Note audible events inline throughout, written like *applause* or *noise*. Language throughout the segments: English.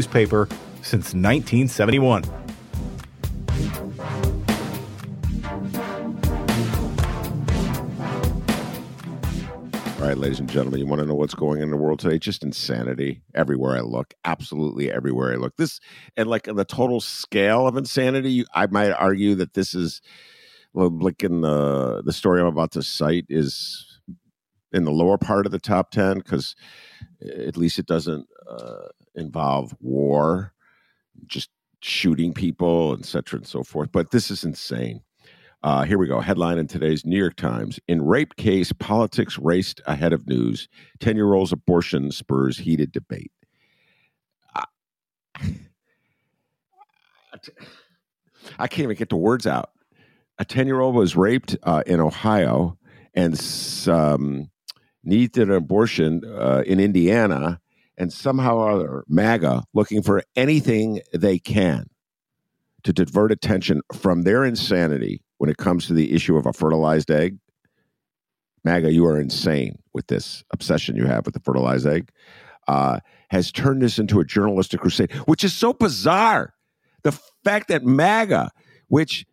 newspaper since 1971. All right, ladies and gentlemen, you want to know what's going on in the world today? Just insanity everywhere I look. Absolutely everywhere I look. This and like the total scale of insanity, I might argue that this is like in the the story I'm about to cite is in the lower part of the top ten because at least it doesn't uh, involve war, just shooting people, et cetera, and so forth. But this is insane. Uh, here we go. Headline in today's New York Times. In rape case, politics raced ahead of news. 10 year old's abortion spurs heated debate. I, I can't even get the words out. A 10 year old was raped uh, in Ohio and um, needed an abortion uh, in Indiana, and somehow or other, MAGA looking for anything they can to divert attention from their insanity when it comes to the issue of a fertilized egg. MAGA, you are insane with this obsession you have with the fertilized egg. Uh, has turned this into a journalistic crusade, which is so bizarre. The fact that MAGA, which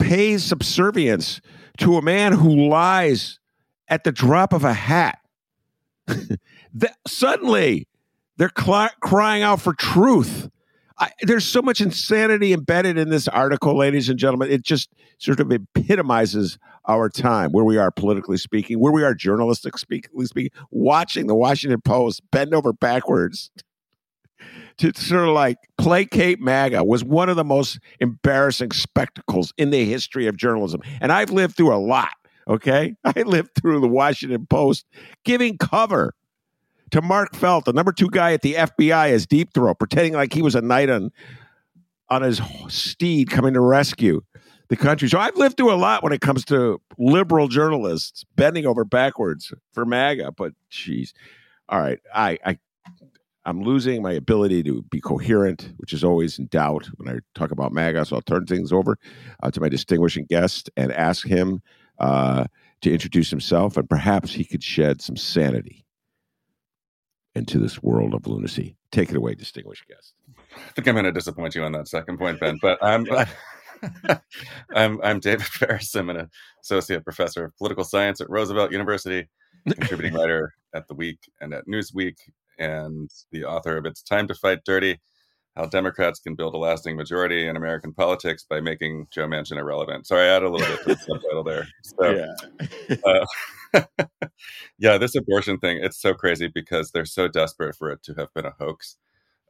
pays subservience to a man who lies at the drop of a hat, *laughs* that suddenly they're cl- crying out for truth. I, there's so much insanity embedded in this article, ladies and gentlemen. It just sort of epitomizes our time, where we are politically speaking, where we are journalistic speaking, speaking watching the Washington Post bend over backwards *laughs* to sort of like placate MAGA was one of the most embarrassing spectacles in the history of journalism. And I've lived through a lot, okay? *laughs* I lived through the Washington Post giving cover to Mark Felt, the number two guy at the FBI, as Deep Throat, pretending like he was a knight on, on his steed coming to rescue the country. So I've lived through a lot when it comes to liberal journalists bending over backwards for MAGA. But geez, all right, I, I I'm losing my ability to be coherent, which is always in doubt when I talk about MAGA. So I'll turn things over uh, to my distinguishing guest and ask him uh, to introduce himself, and perhaps he could shed some sanity into this world of lunacy. Take it away, distinguished guest. I think I'm going to disappoint you on that second point, Ben. But I'm *laughs* *laughs* I'm I'm David Faris. I'm an associate professor of political science at Roosevelt University, *laughs* contributing writer at The Week and at Newsweek, and the author of "It's Time to Fight Dirty: How Democrats Can Build a Lasting Majority in American Politics by Making Joe Manchin Irrelevant." Sorry, I add a little bit to the subtitle there. So, yeah. Uh, *laughs* yeah, this abortion thing, it's so crazy because they're so desperate for it to have been a hoax.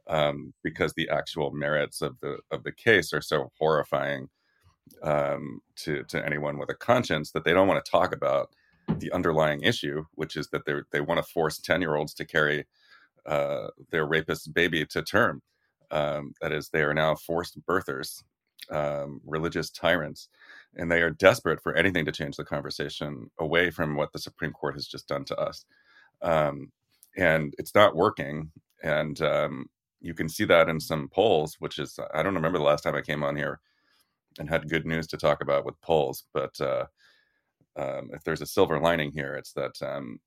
Um, because the actual merits of the of the case are so horrifying um, to to anyone with a conscience that they don't want to talk about the underlying issue, which is that they they want to force ten year olds to carry uh, their rapist baby to term. Um, that is, they are now forced birthers, um, religious tyrants, and they are desperate for anything to change the conversation away from what the Supreme Court has just done to us. Um, and it's not working. And um, you can see that in some polls, which is I don't remember the last time I came on here and had good news to talk about with polls, but uh, um, if there's a silver lining here, it's that um,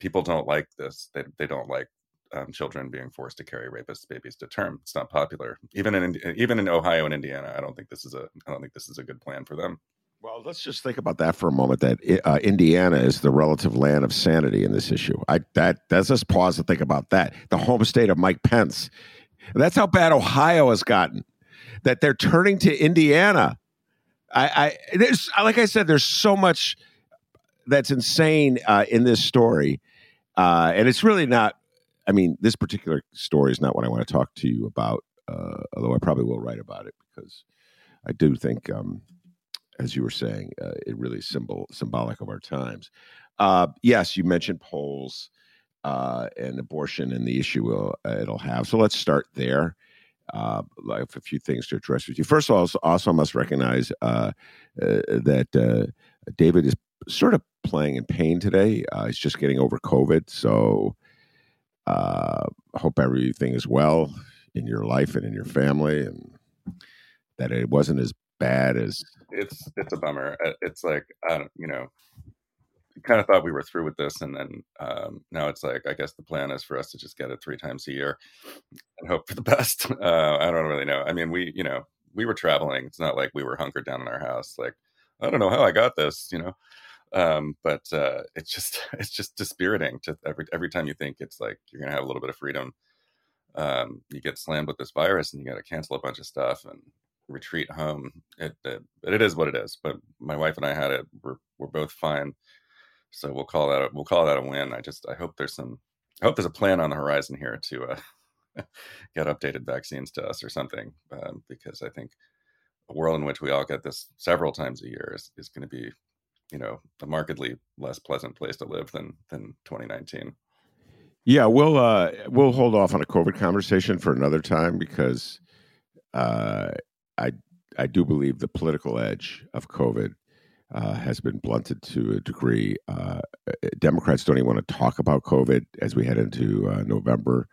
people don't like this. They they don't like um, children being forced to carry rapist babies to term. It's not popular, even in even in Ohio and Indiana. I don't think this is a I don't think this is a good plan for them. Well, let's just think about that for a moment. That uh, Indiana is the relative land of sanity in this issue. I that let's just pause and think about that. The home state of Mike Pence. That's how bad Ohio has gotten. That they're turning to Indiana. I, I there's like I said, there's so much that's insane uh, in this story, uh, and it's really not. I mean, this particular story is not what I want to talk to you about. Uh, although I probably will write about it because I do think um, as you were saying, uh, it really is symbol symbolic of our times. Uh, yes, you mentioned polls uh, and abortion and the issue it'll, it'll have. So let's start there. Uh, a few things to address with you. First of all, I also must recognize uh, uh, that David is sort of playing in pain today. he's just getting over COVID, so hope everything is well in your life and in your family, and that it wasn't as bad as it's it's a bummer. Uh, it's like I don't, you know, kind of thought we were through with this, and then um, now it's like I guess the plan is for us to just get it three times a year and hope for the *laughs* best. Uh, I don't really know. I mean, we you know we were traveling. It's not like we were hunkered down in our house. Like I don't know how I got this, you know. Um, but uh, it's just *laughs* it's just dispiriting to every every time you think it's like you're gonna have a little bit of freedom. Um, you get slammed with this virus and you got to cancel a bunch of stuff and retreat home. It, it, it is what it is. But my wife and I had it. We're we're both fine. So we'll call that a, we'll call that a win. I just I hope there's some I hope there's a plan on the horizon here to uh, *laughs* get updated vaccines to us or something um, because I think a world in which we all get this several times a year is, is going to be you know a markedly less pleasant place to live than than 2019. Yeah, we'll uh, we'll hold off on a COVID conversation for another time because uh, I I do believe the political edge of COVID uh, has been blunted to a degree. Uh, Democrats don't even want to talk about COVID as we head into uh, November,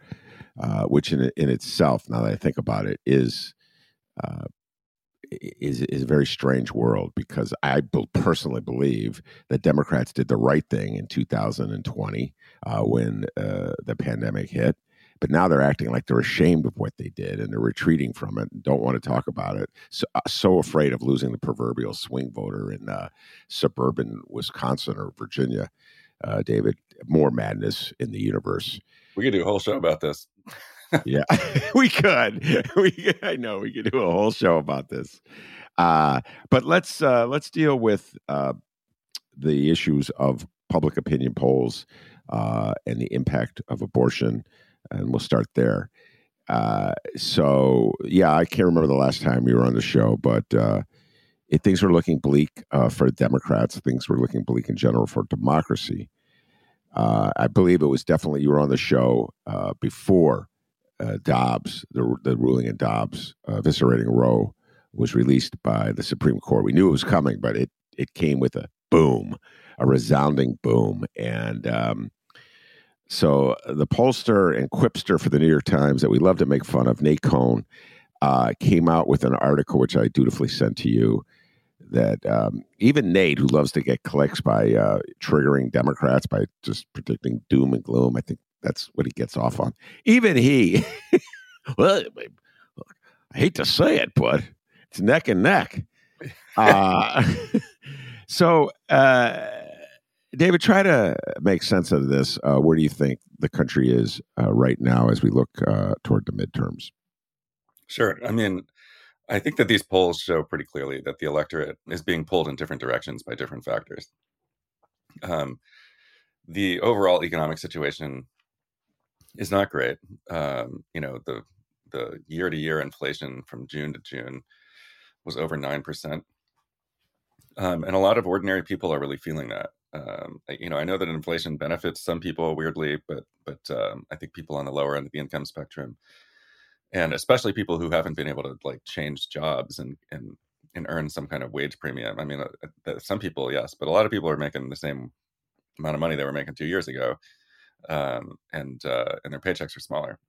uh, which in in itself, now that I think about it, is uh, is is a very strange world because I personally believe that Democrats did the right thing in 2020 uh, when the pandemic hit but now they're acting like they're ashamed of what they did and they're retreating from it and don't want to talk about it. So, uh, so afraid of losing the proverbial swing voter in uh, suburban Wisconsin or Virginia. Uh, David, more madness in the universe. We could do a whole show about this. Yeah, *laughs* we could. *laughs* We, I know we could do a whole show about this. Uh, but let's uh, let's deal with uh, the issues of public opinion polls uh, and the impact of abortion and we'll start there. Uh, so yeah, I can't remember the last time you were on the show, but uh, it, things were looking bleak for Democrats. Things were looking bleak in general for democracy. I believe it was definitely you were on the show before uh, Dobbs, the, the ruling in Dobbs, eviscerating Roe, was released by the Supreme Court. We knew it was coming, but it it came with a boom, a resounding boom, and um, so uh, the pollster and quipster for the New York Times that we love to make fun of, Nate Cohn, uh, came out with an article which I dutifully sent to you. That um, even Nate, who loves to get clicks by uh, triggering Democrats by just predicting doom and gloom, I think that's what he gets off on. Even he, *laughs* well, I hate to say it, but it's neck and neck. *laughs* Uh, *laughs* so. Uh, David, try to make sense of this. Uh, where do you think the country is uh, right now as we look uh, toward the midterms? Sure. I mean, I think that these polls show pretty clearly that the electorate is being pulled in different directions by different factors. Um, the overall economic situation is not great. Um, you know, the the year to year inflation from June to June was over nine percent, um, and a lot of ordinary people are really feeling that. Um, you know, I know that inflation benefits some people weirdly, but but um, I think people on the lower end of the income spectrum, and especially people who haven't been able to like change jobs and and and earn some kind of wage premium. I mean, uh, uh some people, yes, but a lot of people are making the same amount of money they were making two years ago, um, and uh, and their paychecks are smaller.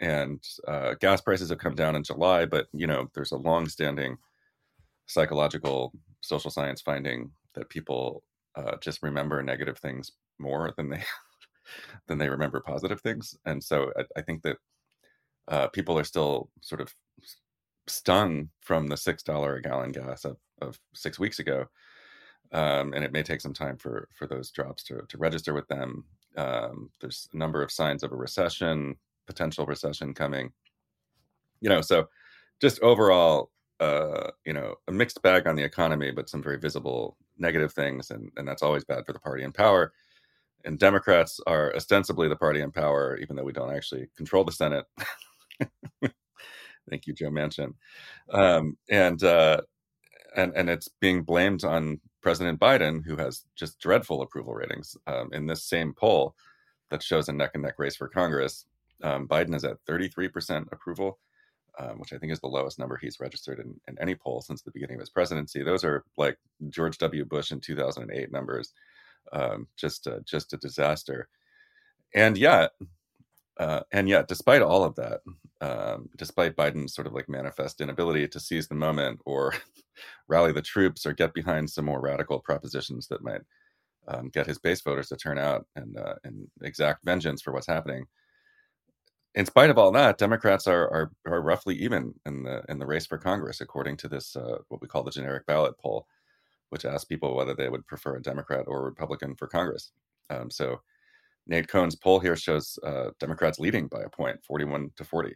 and uh, gas prices have come down in July, but you know there's a long-standing psychological social science finding that people uh, just remember negative things more than they *laughs* than they remember positive things, and so I, I think that uh, people are still sort of stung from the six dollar a gallon gas of, of six weeks ago, um, and it may take some time for for those drops to to register with them. Um, there's a number of signs of a recession, potential recession coming. You know, so just overall, uh, you know, a mixed bag on the economy, but some very visible negative things, and and that's always bad for the party in power. And Democrats are ostensibly the party in power, even though we don't actually control the Senate. *laughs* Thank you, Joe Manchin. Um, and uh, and and it's being blamed on President Biden, who has just dreadful approval ratings. Um, in this same poll that shows a neck and neck race for Congress, um, Biden is at 33% approval, um, which I think is the lowest number he's registered in, in, any poll since the beginning of his presidency. Those are like George W. Bush in 2008 numbers, um, just a, just a disaster. And yet, uh, and yet, despite all of that, um, despite Biden's sort of like manifest inability to seize the moment or *laughs* rally the troops or get behind some more radical propositions that might um, get his base voters to turn out and, uh, and exact vengeance for what's happening. In spite of all that, Democrats are, are, are roughly even in the in the race for Congress, according to this uh, what we call the generic ballot poll, which asks people whether they would prefer a Democrat or a Republican for Congress. Um, so Nate Cohn's poll here shows uh, Democrats leading by a point, 41 to 40.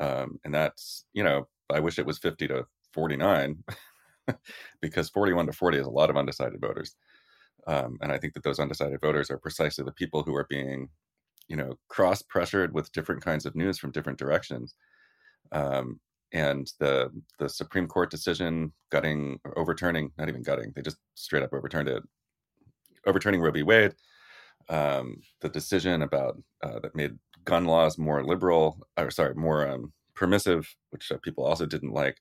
Um, and that's, you know, I wish it was 50 to 49 *laughs* because 41 to 40 is a lot of undecided voters. Um, and I think that those undecided voters are precisely the people who are being, you know, cross pressured with different kinds of news from different directions. Um, and the the Supreme Court decision gutting, overturning, not even gutting, they just straight up overturned it, overturning Roe v. Wade um, the decision about uh, that made gun laws more liberal, or sorry, more um, permissive, which uh, people also didn't like.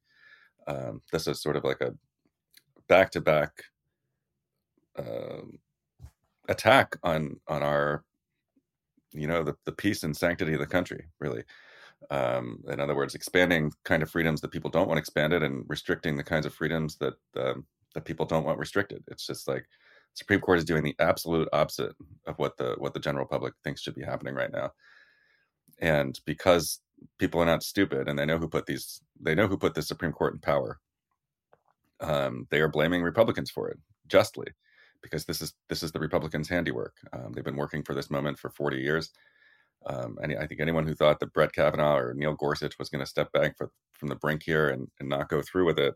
Um, this is sort of like a back-to-back uh, attack on on our, you know, the, the peace and sanctity of the country. Really, um, in other words, expanding kind of freedoms that people don't want expanded, and restricting the kinds of freedoms that um, that people don't want restricted. It's just like Supreme Court is doing the absolute opposite of what the what the general public thinks should be happening right now. And because people are not stupid and they know who put these they know who put the Supreme Court in power. Um, they are blaming Republicans for it justly, because this is this is the Republicans' handiwork. Um, they've been working for this moment for 40 years. Um, and I think anyone who thought that Brett Kavanaugh or Neil Gorsuch was going to step back for, from the brink here and, and not go through with it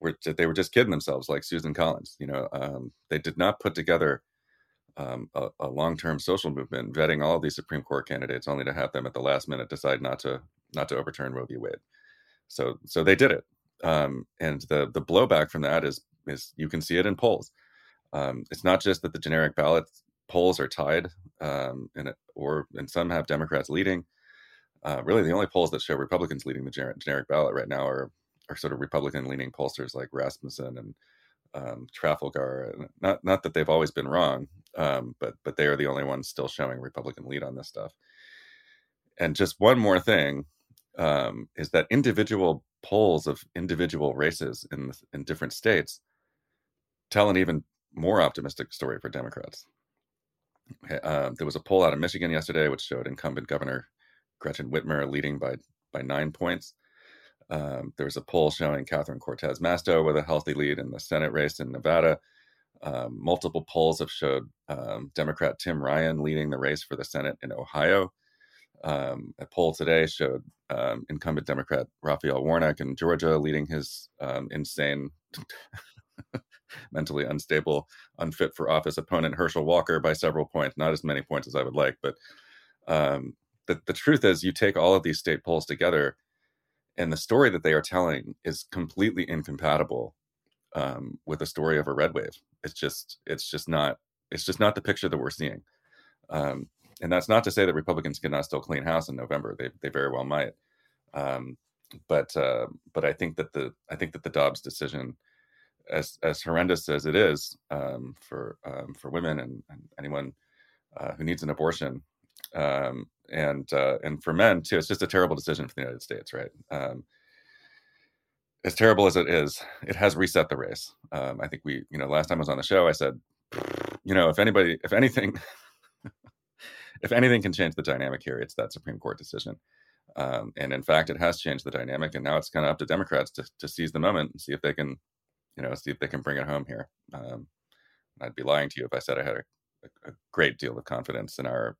were they were just kidding themselves, like Susan Collins. You know, um, they did not put together um, a, a long-term social movement vetting all these Supreme Court candidates, only to have them at the last minute decide not to not to overturn Roe v. Wade. So so they did it, um, and the the blowback from that is is you can see it in polls. Um, it's not just that the generic ballot polls are tied, um, and or and some have Democrats leading. Uh, really, the only polls that show Republicans leading the generic ballot right now are are sort of Republican leaning pollsters like Rasmussen and um, Trafalgar. Not not that they've always been wrong, um, but but they are the only ones still showing Republican lead on this stuff. And just one more thing um, is that individual polls of individual races in in different states tell an even more optimistic story for Democrats. Uh, there was a poll out of Michigan yesterday which showed incumbent Governor Gretchen Whitmer leading by by nine points. Um, there was a poll showing Catherine Cortez Masto with a healthy lead in the Senate race in Nevada. Um, multiple polls have showed um, Democrat Tim Ryan leading the race for the Senate in Ohio. Um, a poll today showed um, incumbent Democrat Raphael Warnock in Georgia leading his um, insane, *laughs* mentally unstable, unfit for office opponent Herschel Walker by several points. Not as many points as I would like, but the, the truth is, you take all of these state polls together and the story that they are telling is completely incompatible um, with the story of a red wave. It's just it's just not it's just not the picture that we're seeing. Um, and that's not to say that Republicans cannot still clean house in November. They they very well might. Um, but uh, but I think that the I think that the Dobbs decision, as as horrendous as it is um, for um, for women and, and anyone uh, who needs an abortion, um, and uh, and for men too. It's just a terrible decision for the United States, right? Um, as terrible as it is, it has reset the race. Um, I think we, you know, last time I was on the show, I said, you know, if anybody, if anything, *laughs* if anything can change the dynamic here, it's that Supreme Court decision. Um, and in fact, it has changed the dynamic, and now it's kind of up to Democrats to, to seize the moment and see if they can, you know, see if they can bring it home here. Um, I'd be lying to you if I said I had a, a, a great deal of confidence in our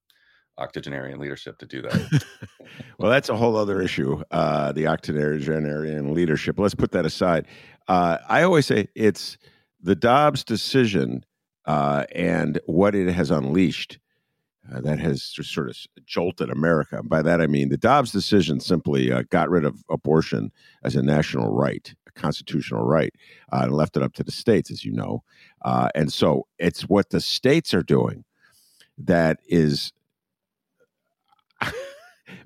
octogenarian leadership to do that. *laughs* well, that's a whole other issue, uh, the octogenarian leadership. Let's put that aside. Uh, I always say it's the Dobbs decision uh, and what it has unleashed uh, that has just sort of jolted America. By that I mean the Dobbs decision simply uh, got rid of abortion as a national right, a constitutional right, uh, and left it up to the states, as you know. and so it's what the states are doing that is *laughs*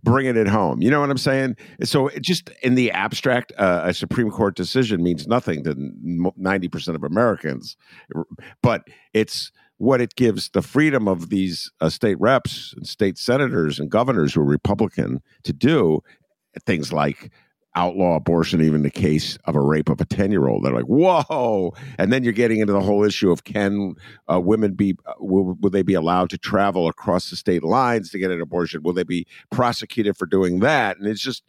bringing it home. You know what I'm saying? So just in the abstract, uh, a Supreme Court decision means nothing to 90% of Americans, but it's what it gives the freedom of these uh, state reps and state senators and governors who are Republican to do things like outlaw abortion, even the case of a rape of a 10 year old. They're like, whoa. And then you're getting into the whole issue of can uh, women be, uh, will, will, they be allowed to travel across the state lines to get an abortion? Will they be prosecuted for doing that? And it's just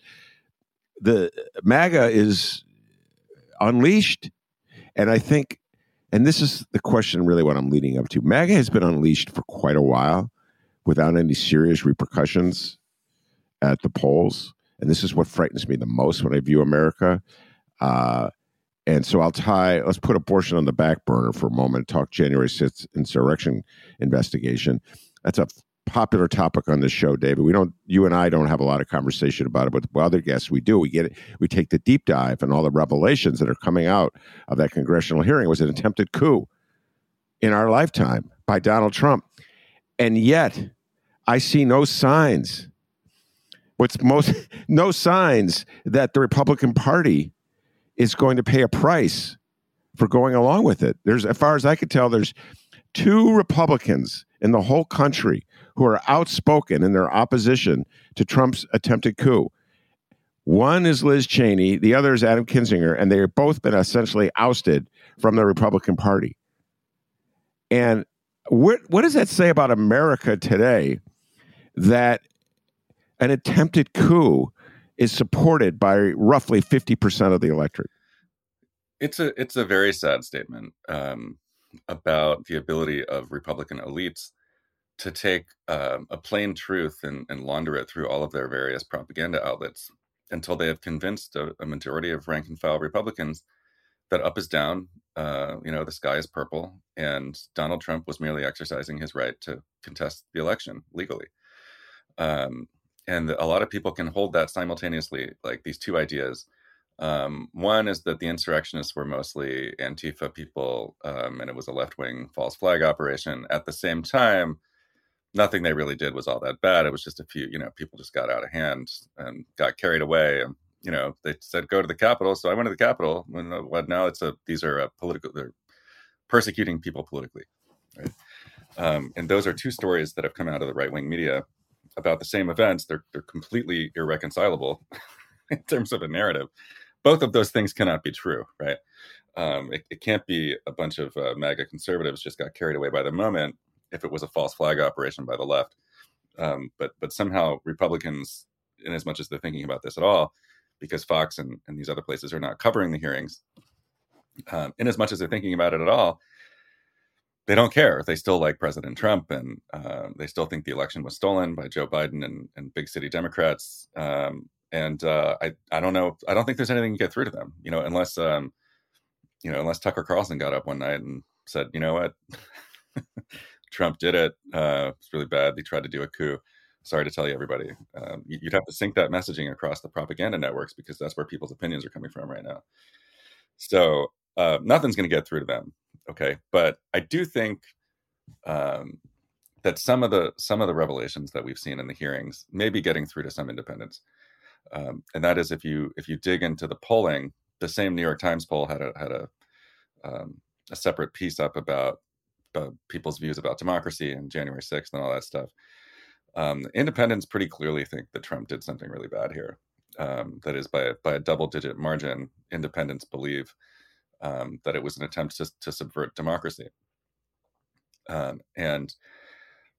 the MAGA is unleashed. And I think, and this is the question really what I'm leading up to MAGA has been unleashed for quite a while without any serious repercussions at the polls and this is what frightens me the most when I view America. Uh, and so I'll tie, let's put abortion on the back burner for a moment, talk January 6th insurrection investigation. That's a popular topic on this show, David. We don't, you and I don't have a lot of conversation about it, but with other guests we do. We get it, we take the deep dive and all the revelations that are coming out of that congressional hearing. It was an attempted coup in our lifetime by Donald Trump. And yet, I see no signs what's most *laughs* no signs that the Republican Party is going to pay a price for going along with it. There's, as far as I could tell, there's two Republicans in the whole country who are outspoken in their opposition to Trump's attempted coup. One is Liz Cheney, the other is Adam Kinzinger, and they've both been essentially ousted from the Republican Party. And what what does that say about America today? That an attempted coup is supported by roughly 50% of the electorate. It's a it's a very sad statement um, about the ability of Republican elites to take um, a plain truth and, and, launder it through all of their various propaganda outlets until they have convinced a, a majority of rank and file Republicans that up is down, uh, you know, the sky is purple, and Donald Trump was merely exercising his right to contest the election legally. Um, and a lot of people can hold that simultaneously like these two ideas. Um, one is that the insurrectionists were mostly antifa people um, and it was a left-wing false flag operation. At the same time nothing they really did was all that bad. It was just a few you know people just got out of hand and got carried away and you know they said go to the capitol. So i went to the capitol when uh, what now? It's a these are a political they're persecuting people politically right? Um, and those are two stories that have come out of the right-wing media about the same events, they're they're completely irreconcilable *laughs* in terms of a narrative. Both of those things cannot be true, right? Um, it, it, can't be a bunch of uh, MAGA conservatives just got carried away by the moment if it was a false flag operation by the left. Um, but but somehow Republicans, in as much as they're thinking about this at all, because Fox and, and these other places are not covering the hearings, um, in as much as they're thinking about it at all, they don't care. They still like President Trump, and uh, they still think the election was stolen by Joe Biden and, and big city Democrats. Um, and uh, I, I don't know. I don't think there's anything to get through to them. You know, unless, um, you know, unless Tucker Carlson got up one night and said, you know what, *laughs* Trump did it. Uh, it's really bad. They tried to do a coup. Sorry to tell you, everybody. Um, you'd have to sync that messaging across the propaganda networks because that's where people's opinions are coming from right now. So uh, nothing's going to get through to them. Okay, but I do think um, that some of the some of the revelations that we've seen in the hearings may be getting through to some independents, um, and that is if you if you dig into the polling, the same New York Times poll had a had a um, a separate piece up about uh, people's views about democracy and January sixth and all that stuff. Um, independents pretty clearly think that Trump did something really bad here. Um, that is, by by a double digit margin, independents believe um, that it was an attempt to, to subvert democracy, um, and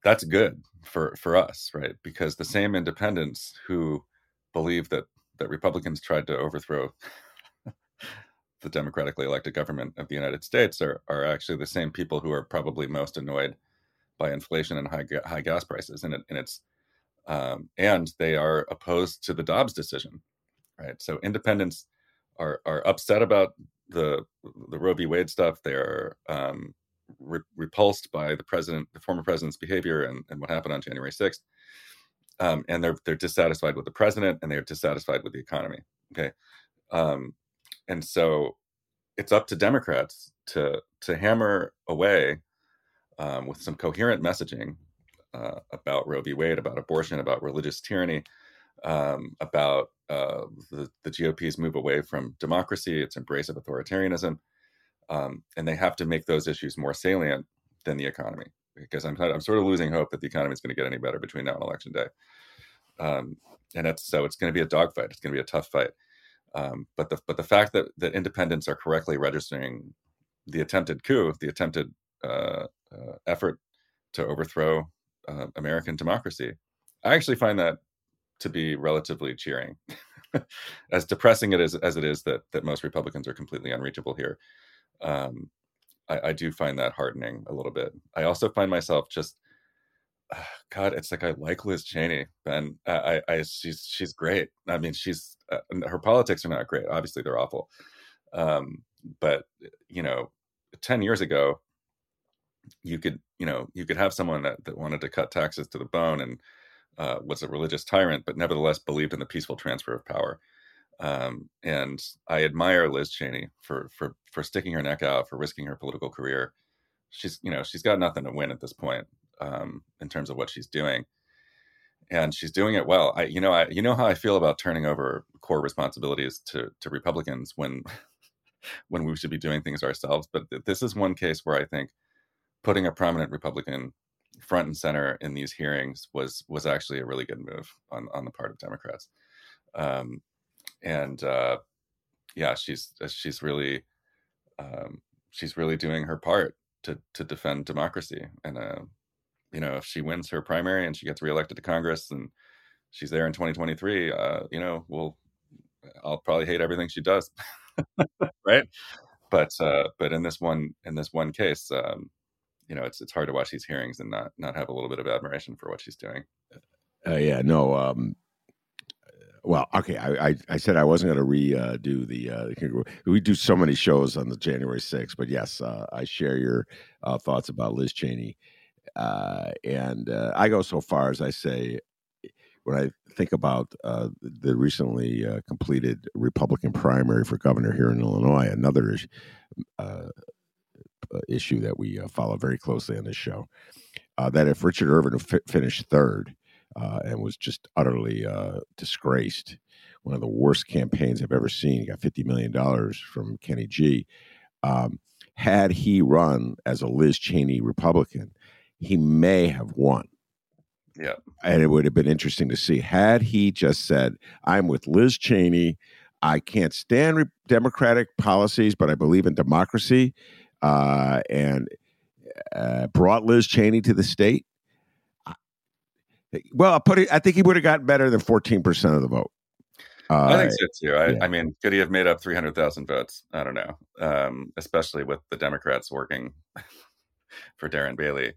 that's good for for us, right? Because the same independents who believe that that Republicans tried to overthrow *laughs* the democratically elected government of the United States are are actually the same people who are probably most annoyed by inflation and high high gas prices, and it, and it's um, and they are opposed to the Dobbs decision, right? So independents are are upset about the the Roe v. Wade stuff. They are um, re- repulsed by the president, the former president's behavior, and, and what happened on January sixth. Um, and they're they're dissatisfied with the president, and they're dissatisfied with the economy. Okay, um, and so it's up to Democrats to to hammer away um, with some coherent messaging uh, about Roe v. Wade, about abortion, about religious tyranny, um, about uh, the, the GOP's move away from democracy, its embrace of authoritarianism, um, and they have to make those issues more salient than the economy. Because I'm I'm sort of losing hope that the economy is going to get any better between now and election day, um, and that's so it's going to be a dogfight. It's going to be a tough fight. Um, but the but the fact that that independents are correctly registering the attempted coup, the attempted uh, uh, effort to overthrow uh, American democracy, I actually find that to be relatively cheering. *laughs* as depressing it is as it is that that most Republicans are completely unreachable here, um, I, I, do find that heartening a little bit. I also find myself just, uh, *sighs* God, it's like I like Liz Cheney, Ben. I, I she's she's great. I mean, she's uh, her politics are not great. Obviously, they're awful. Um, but you know, ten years ago, you could you know you could have someone that, that wanted to cut taxes to the bone and uh, was a religious tyrant, but nevertheless believed in the peaceful transfer of power. Um, and I admire Liz Cheney for for for sticking her neck out, for risking her political career. She's you know she's got nothing to win at this point um, in terms of what she's doing, and she's doing it well. I you know I you know how I feel about turning over core responsibilities to to Republicans when *laughs* when we should be doing things ourselves. But this is one case where I think putting a prominent Republican front and center in these hearings was was actually a really good move on on the part of Democrats. Um, and uh, yeah, she's she's really um, she's really doing her part to to defend democracy. And uh, you know, if she wins her primary and she gets reelected to Congress and she's there in 2023, uh, you know, we'll I'll probably hate everything she does, *laughs* right? But uh, but in this one in this one case, um, you know, it's it's hard to watch these hearings and not not have a little bit of admiration for what she's doing. Uh, yeah, no. Um, well, okay. I, I, I said I wasn't going to redo uh, the. Uh, we do so many shows on the January 6th, but yes, uh, I share your uh, thoughts about Liz Cheney, uh, and uh, I go so far as I say when I think about the recently completed Republican primary for governor here in Illinois, another uh, issue that we uh, follow very closely on this show. Uh, that if Richard Irvin f- finished third and was just utterly disgraced, one of the worst campaigns I've ever seen, he got $50 million from Kenny G. Um, had he run as a Liz Cheney Republican, he may have won. Yeah. And it would have been interesting to see had he just said, I'm with Liz Cheney. I can't stand re- Democratic policies, but I believe in democracy uh, and uh, brought Liz Cheney to the state. Well, I put it. I think he would have gotten better than fourteen percent of the vote. Uh, I think so too. I, yeah. I, mean, could he have made up three hundred thousand votes? I don't know. Um, especially with the Democrats working *laughs* for Darren Bailey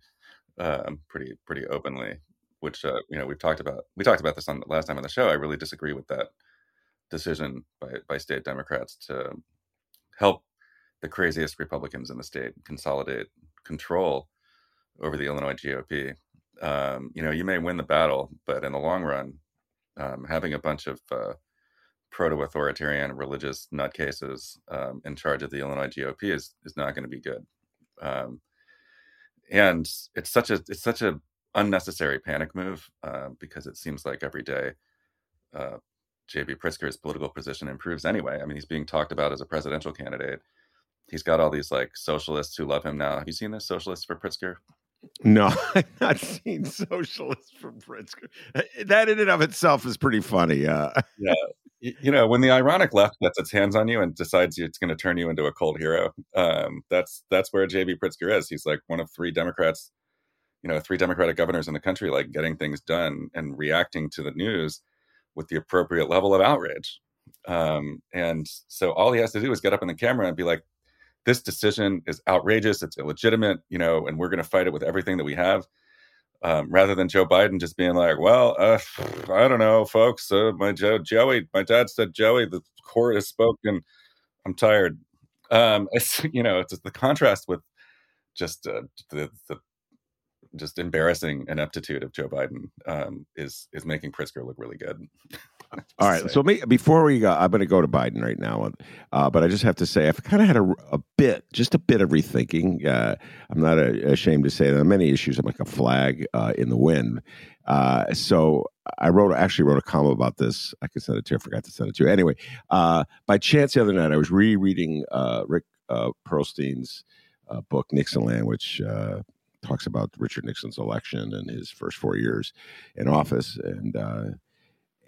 um, pretty pretty openly, which uh, you know we've talked about. We talked about this on the last time on the show. I really disagree with that decision by by state Democrats to help the craziest Republicans in the state consolidate control over the Illinois GOP. Um, you know, you may win the battle, but in the long run, um, having a bunch of uh, proto-authoritarian religious nutcases um, in charge of the Illinois GOP is is not going to be good. Um, and it's such a it's such a unnecessary panic move uh, because it seems like every day uh, J.B. Pritzker's political position improves anyway. I mean, he's being talked about as a presidential candidate he's got all these like socialists who love him now. Have you seen this socialists for Pritzker? No, *laughs* I've not seen Socialists from Pritzker. That in and of itself is pretty funny. Uh, *laughs* yeah, you know, when the ironic left gets its hands on you and decides it's going to turn you into a cold hero, um, that's that's where J.B. Pritzker is. He's like one of three Democrats, you know, three Democratic governors in the country, like getting things done and reacting to the news with the appropriate level of outrage. Um, and so all he has to do is get up in the camera and be like, this decision is outrageous, it's illegitimate, you know, and we're going to fight it with everything that we have. Um, rather than Joe Biden just being like, well, uh, *sighs* I don't know, folks. Uh, my Joe, Joey, my dad said, Joey, the court has spoken. I'm tired. Um, *laughs* it's you know, it's the contrast with just uh, the the just embarrassing ineptitude of Joe Biden um, is is making Pritzker look really good. *laughs* *laughs* All right. So me, before we go, I'm going to go to Biden right now, uh, but I just have to say I've kind of had a, a, bit, just a bit of rethinking. Uh, I'm not a, ashamed to say that on many issues I'm like a flag uh, in the wind. Uh, so I wrote, actually wrote a column about this. I can send it to you. I forgot to send it to you. Anyway, uh, by chance the other night I was rereading uh, Rick Perlstein's book Nixonland, which talks about Richard Nixon's election and his first four years in office, and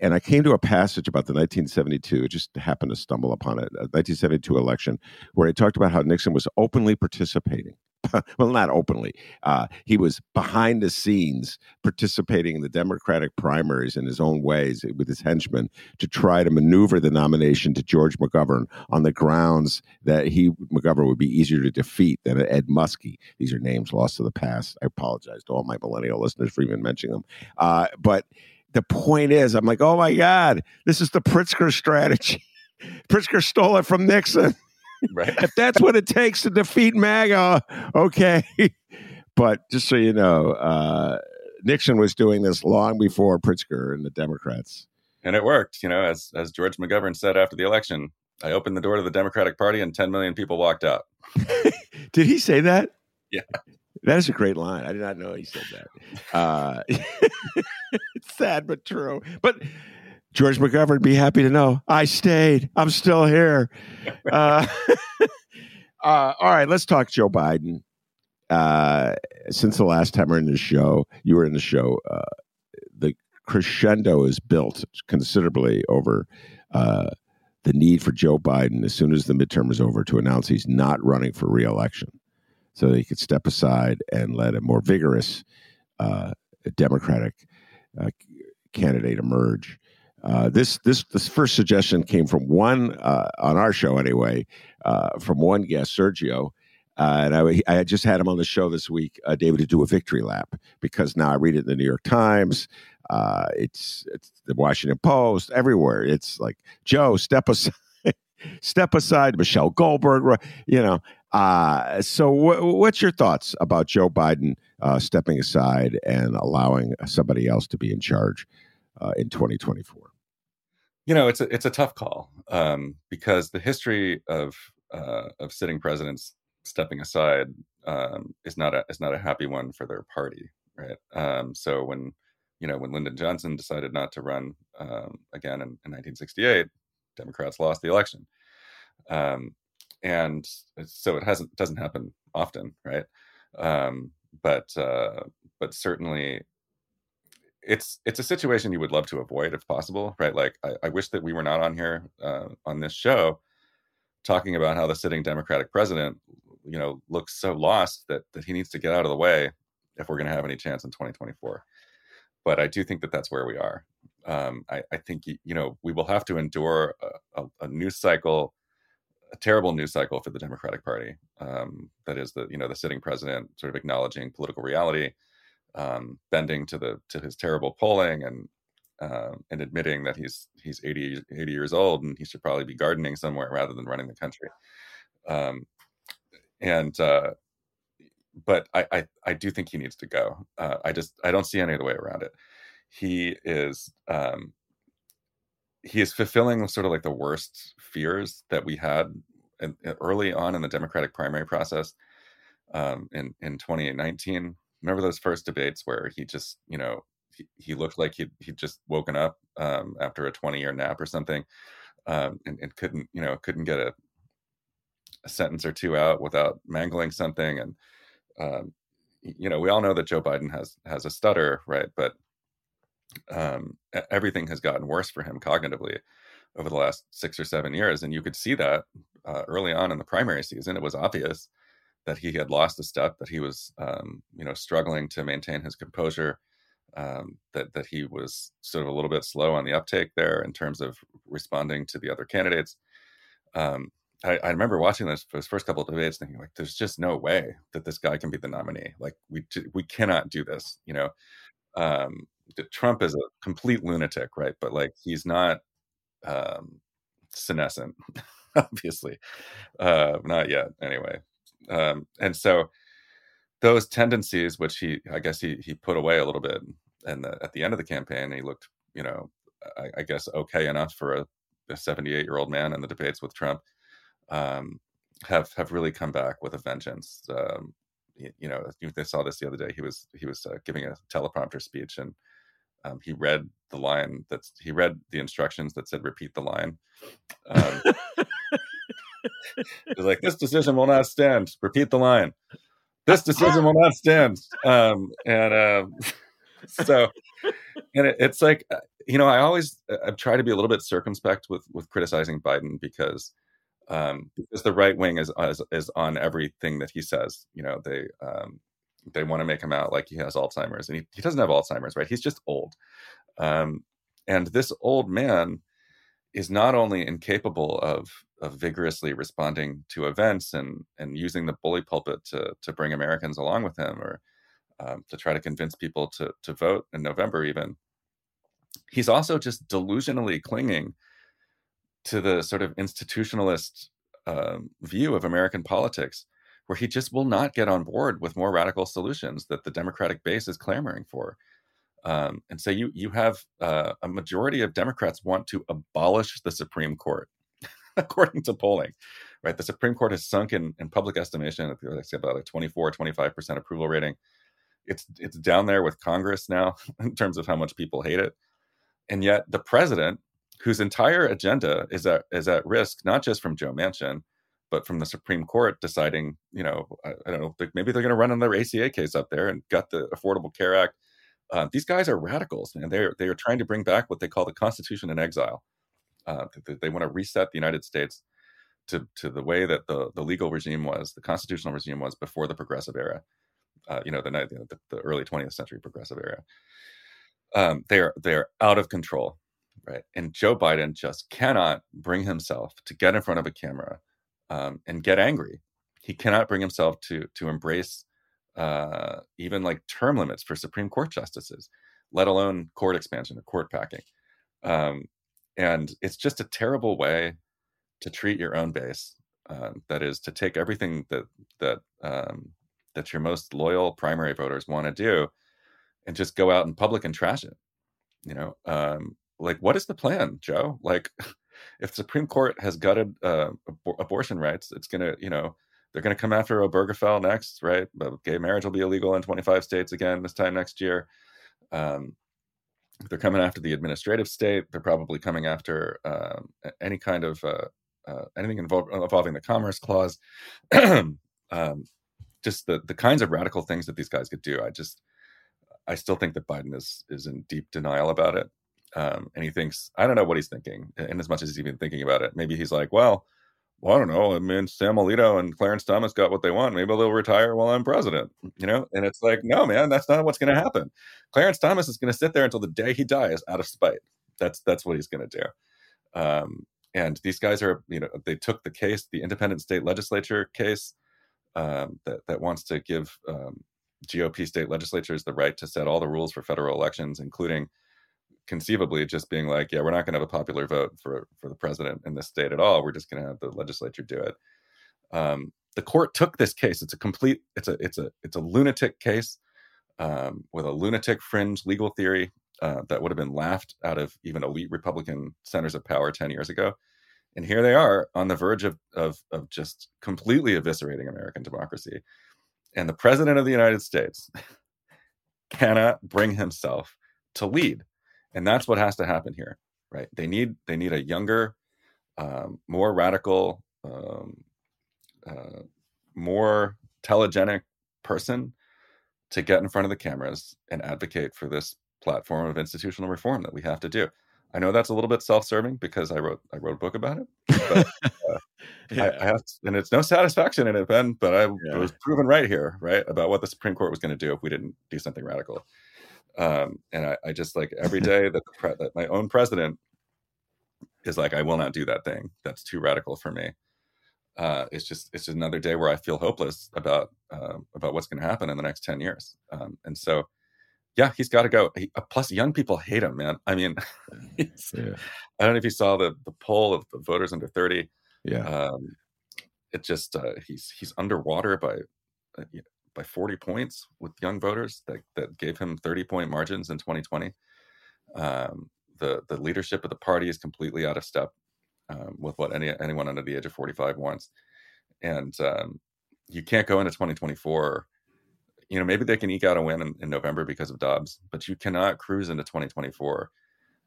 and I came to a passage about the 1972. Just happened to stumble upon it, 1972 election, where he talked about how Nixon was openly participating *laughs* well, not openly. Uh, he was behind the scenes participating in the Democratic primaries in his own ways with his henchmen to try to maneuver the nomination to George McGovern on the grounds that he McGovern would be easier to defeat than Ed Muskie. These are names lost to the past. I apologize to all my millennial listeners for even mentioning them. Uh, but the point is, I'm like, oh my God, this is the Pritzker strategy. *laughs* Pritzker stole it from Nixon. *laughs* Right. if that's what it takes to defeat MAGA, okay. *laughs* but just so you know, uh, Nixon was doing this long before Pritzker and the Democrats. And it worked, you know, as as George McGovern said after the election. I opened the door to the Democratic Party and 10 million people walked out. did he say that? Yeah. That is a great line. I did not know he said that. Uh, *laughs* it's sad but true. But George McGovern be happy to know I stayed. I'm still here. *laughs* Uh, *laughs* uh, all right, let's talk Joe Biden. Uh, since the last time we're in the show, you were in the show. Uh, the crescendo is built considerably over uh, the need for Joe Biden as soon as the midterm is over to announce he's not running for reelection, so he could step aside and let a more vigorous uh, Democratic candidate emerge. Uh, this this this first suggestion came from one uh, on our show anyway, uh, from one guest, Sergio, uh, and I, I just had him on the show this week, uh, David, to do a victory lap because now I read it in the New York Times, it's it's the Washington Post, everywhere. It's like Joe, step aside, *laughs* step aside, Michelle Goldberg, you know. So, w- what's your thoughts about Joe Biden stepping aside and allowing somebody else to be in charge in 2024? you know, it's a it's a tough call um, because the history of uh, of sitting presidents stepping aside um, is not a is not a happy one for their party, right? Um, so when you know when Lyndon Johnson decided not to run um, again in, in, 1968, Democrats lost the election, um, and so it hasn't doesn't happen often, right? Um, but uh, but certainly it's it's a situation you would love to avoid if possible, right? Like I, I wish that we were not on here uh, on this show talking about how the sitting Democratic president, you know, looks so lost that that he needs to get out of the way if we're going to have any chance in 2024. But I do think that that's where we are. Um, I, I, think you know we will have to endure a, a, a, news cycle, a terrible news cycle for the Democratic Party. Um, that is the you know the sitting president sort of acknowledging political reality um, bending to the to his terrible polling and uh, and admitting that he's he's 80, 80 years old and he should probably be gardening somewhere rather than running the country. Um, and uh, but I, I, I do think he needs to go. Uh, I just I don't see any other way around it. He is um, he is fulfilling sort of like the worst fears that we had in, early on in the Democratic primary process um, in in 2019 remember those first debates where he just, you know, he, he looked like he'd, he'd just woken up um, after a 20 year nap or something um, and, and, couldn't, you know, couldn't get a, a, sentence or two out without mangling something. And, um, you know, we all know that Joe Biden has has a stutter, right? But um, everything has gotten worse for him cognitively over the last six or seven years, and you could see that uh, early on in the primary season. It was obvious that he had lost a step, that he was, um, you know, struggling to maintain his composure, um, that that he was sort of a little bit slow on the uptake there in terms of responding to the other candidates. Um, I, I, remember watching this his first couple of debates, thinking like, "There's just no way that this guy can be the nominee. Like, we we cannot do this." You know, um, Trump is a complete lunatic, right? But like, he's not um, senescent, *laughs* obviously, uh, not yet, anyway. Um, and so those tendencies, which he, I guess, he he put away a little bit, and at the end of the campaign, he looked, you know, I, I guess, okay enough for a, a 78 year old man in the debates with Trump, um, have have really come back with a vengeance. Um, you, know, they saw this the other day. He was he was uh, giving a teleprompter speech, and um, he read the line that's he read the instructions that said repeat the line. Um, *laughs* He's like, this decision will not stand. Repeat the line. This decision will not stand. Um, and uh, so, and it, it's like, uh, you know, I always uh, I try to be a little bit circumspect with with criticizing Biden because um, because the right wing is, is, is on everything that he says. You know, they um, they want to make him out like he has Alzheimer's, and he, he doesn't have Alzheimer's, right? He's just old. Um, and this old man is not only incapable of, of vigorously responding to events and, and using the bully pulpit to, to bring Americans along with him or um, to try to convince people to, to vote in November, even. He's also just delusionally clinging to the sort of institutionalist um, view of American politics, where he just will not get on board with more radical solutions that the Democratic base is clamoring for. Um, and so you you have uh, a majority of Democrats want to abolish the Supreme Court, *laughs* according to polling. Right, the Supreme Court has sunk in, in public estimation. Say about a 24, 25 percent approval rating. It's it's down there with Congress now *laughs* in terms of how much people hate it. And yet the president, whose entire agenda is at is at risk, not just from Joe Manchin, but from the Supreme Court deciding, you know, I, I don't know, maybe they're going to run another ACA case up there and gut the Affordable Care Act uh, these guys are radicals, man. They're they are trying to bring back what they call the Constitution in exile. Uh, they, they want to reset the United States to to the way that the the legal regime was, the constitutional regime was before the progressive era. Uh, you know, the, the, the early 20th century progressive era. Um, they are they are out of control, right? And Joe Biden just cannot bring himself to get in front of a camera um, and get angry. He cannot bring himself to to embrace uh, even like term limits for Supreme Court justices, let alone court expansion or court packing. Um, and it's just a terrible way to treat your own base. Um, that is to take everything that that um, that your most loyal primary voters want to do, and just go out in public and trash it. You know, um, like what is the plan, Joe? Like, *laughs* if the Supreme Court has gutted uh, ab- abortion rights, it's gonna, you know, they're going to come after Obergefell next, right? But gay marriage will be illegal in 25 states again this time next year. Um, they're coming after the administrative state. They're probably coming after um, any kind of uh, uh, anything involving the Commerce Clause. *clears throat* um, just the the kinds of radical things that these guys could do. I just I still think that Biden is is in deep denial about it. Um, and he thinks I don't know what he's thinking. And as much as he's even thinking about it, maybe he's like, well, well, I don't know. I mean, Sam Alito and Clarence Thomas got what they want. Maybe they'll retire while I'm president, you know? And it's like, no, man, that's not what's going to happen. Clarence Thomas is going to sit there until the day he dies out of spite. That's that's what he's going to do. Um, and these guys are, you know, they took the case, the independent state legislature case um, that that wants to give um, GOP state legislatures the right to set all the rules for federal elections, including conceivably just being like, yeah, we're not going to have a popular vote for for the president in this state at all. We're just going to have the legislature do it. Um, the court took this case. It's a complete. It's a it's a it's a lunatic case um, with a lunatic fringe legal theory uh, that would have been laughed out of even elite Republican centers of power ten years ago. And here they are on the verge of of, of just completely eviscerating American democracy. And the president of the United States *laughs* cannot bring himself to lead and that's what has to happen here right they need they need a younger um, more radical um, uh, more telegenic person to get in front of the cameras and advocate for this platform of institutional reform that we have to do. I know that's a little bit self-serving because I wrote I wrote a book about it, but, uh, *laughs* yeah. I, I, have to, and it's no satisfaction in it, Ben. But I yeah. was proven right here, right, about what the Supreme Court was going to do if we didn't do something radical. Um, and I, I, just like every *laughs* day that, pre- that my own president is like, I will not do that thing. That's too radical for me. Uh, it's just it's just another day where I feel hopeless about uh, about what's going to happen in the next ten years. Um, and so yeah, he's got to go. He, uh, plus, young people hate him, man. I mean, *laughs* yeah. I don't know if you saw the the poll of the voters under thirty. Yeah, um, it just uh, he's he's underwater by uh, by forty points with young voters that that gave him thirty point margins in twenty twenty. Um, the the leadership of the party is completely out of step um, with what any anyone under the age of forty five wants, and um, you can't go into twenty twenty four you know, maybe they can eke out a win in, in November because of Dobbs, but you cannot cruise into 2024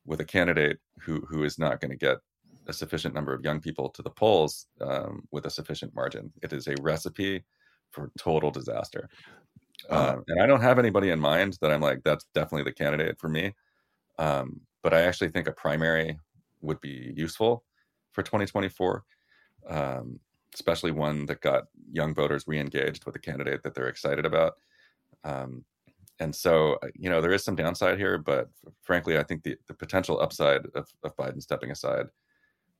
with a candidate who who is not going to get a sufficient number of young people to the polls um, with a sufficient margin. It is a recipe for total disaster. Uh, and I don't have anybody in mind that I'm like, that's definitely the candidate for me. Um, but I actually think a primary would be useful for 2024, um, especially one that got young voters re-engaged with a candidate that they're excited about. Um, and so, uh, you know, there is some downside here, but frankly, I think the, the potential upside of, of Biden stepping aside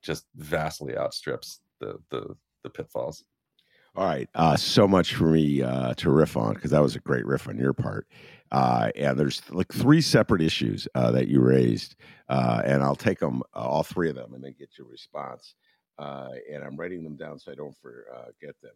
just vastly outstrips the the, the pitfalls. All right, uh, so much for me uh, to riff on because that was a great riff on your part. Uh, and there's like three separate issues uh, that you raised, uh, and I'll take them all three of them and then get your response. and I'm writing them down so I don't forget them.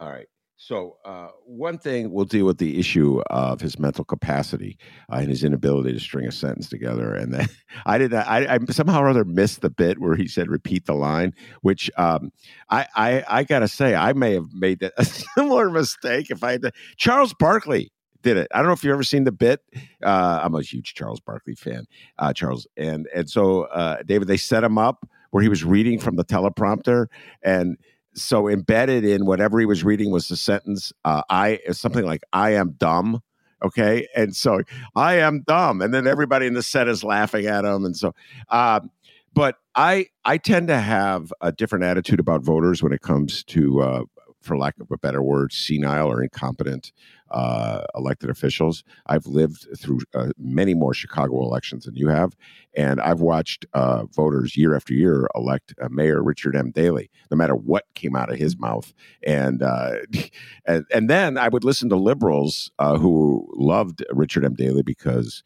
All right. So, uh, one thing we'll deal with the issue of his mental capacity uh, and his inability to string a sentence together. And then *laughs* I did I, I somehow or other missed the bit where he said "repeat the line," which um, I, I, I gotta say I may have made *laughs* a similar mistake if I had to. Charles Barkley did it. I don't know if you've ever seen the bit. Uh, I'm a huge Charles Barkley fan, uh, Charles, and and so uh, David, they set him up where he was reading from the teleprompter and so embedded in whatever he was reading was the sentence uh, i is something like i am dumb okay? And so i am dumb and then everybody in the set is laughing at him and so um, but i i tend to have a different attitude about voters when it comes to uh, for lack of a better word, senile or incompetent uh, elected officials. I've lived through uh, many more Chicago elections than you have, and I've watched uh, voters year after year elect Mayor Richard M. Daley, no matter what came out of his mouth. And uh, *laughs* and, and then I would listen to liberals uh, who loved Richard M. Daley because.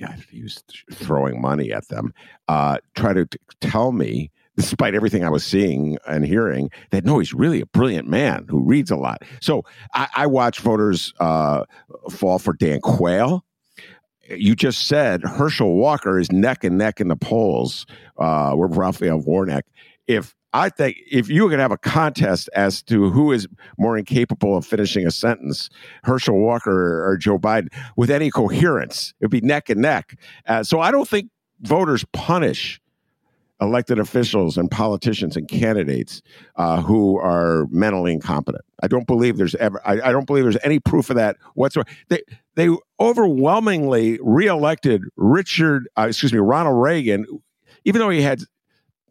yeah, he was throwing money at them. try to t- tell me despite everything I was seeing and hearing, that no, he's really a brilliant man who reads a lot. So I, I watch voters uh, fall for Dan Quayle. You just said Herschel Walker is neck and neck in the polls uh, with Raphael Warnock. If I think if you could have a contest as to who is more incapable of finishing a sentence, Herschel Walker or Joe Biden, with any coherence, it'd be neck and neck. Uh, so I don't think voters punish elected officials and politicians and candidates uh, who are mentally incompetent. I don't believe there's ever. I, I, don't believe there's any proof of that whatsoever. They they overwhelmingly reelected Richard, uh, excuse me, Ronald Reagan, even though he had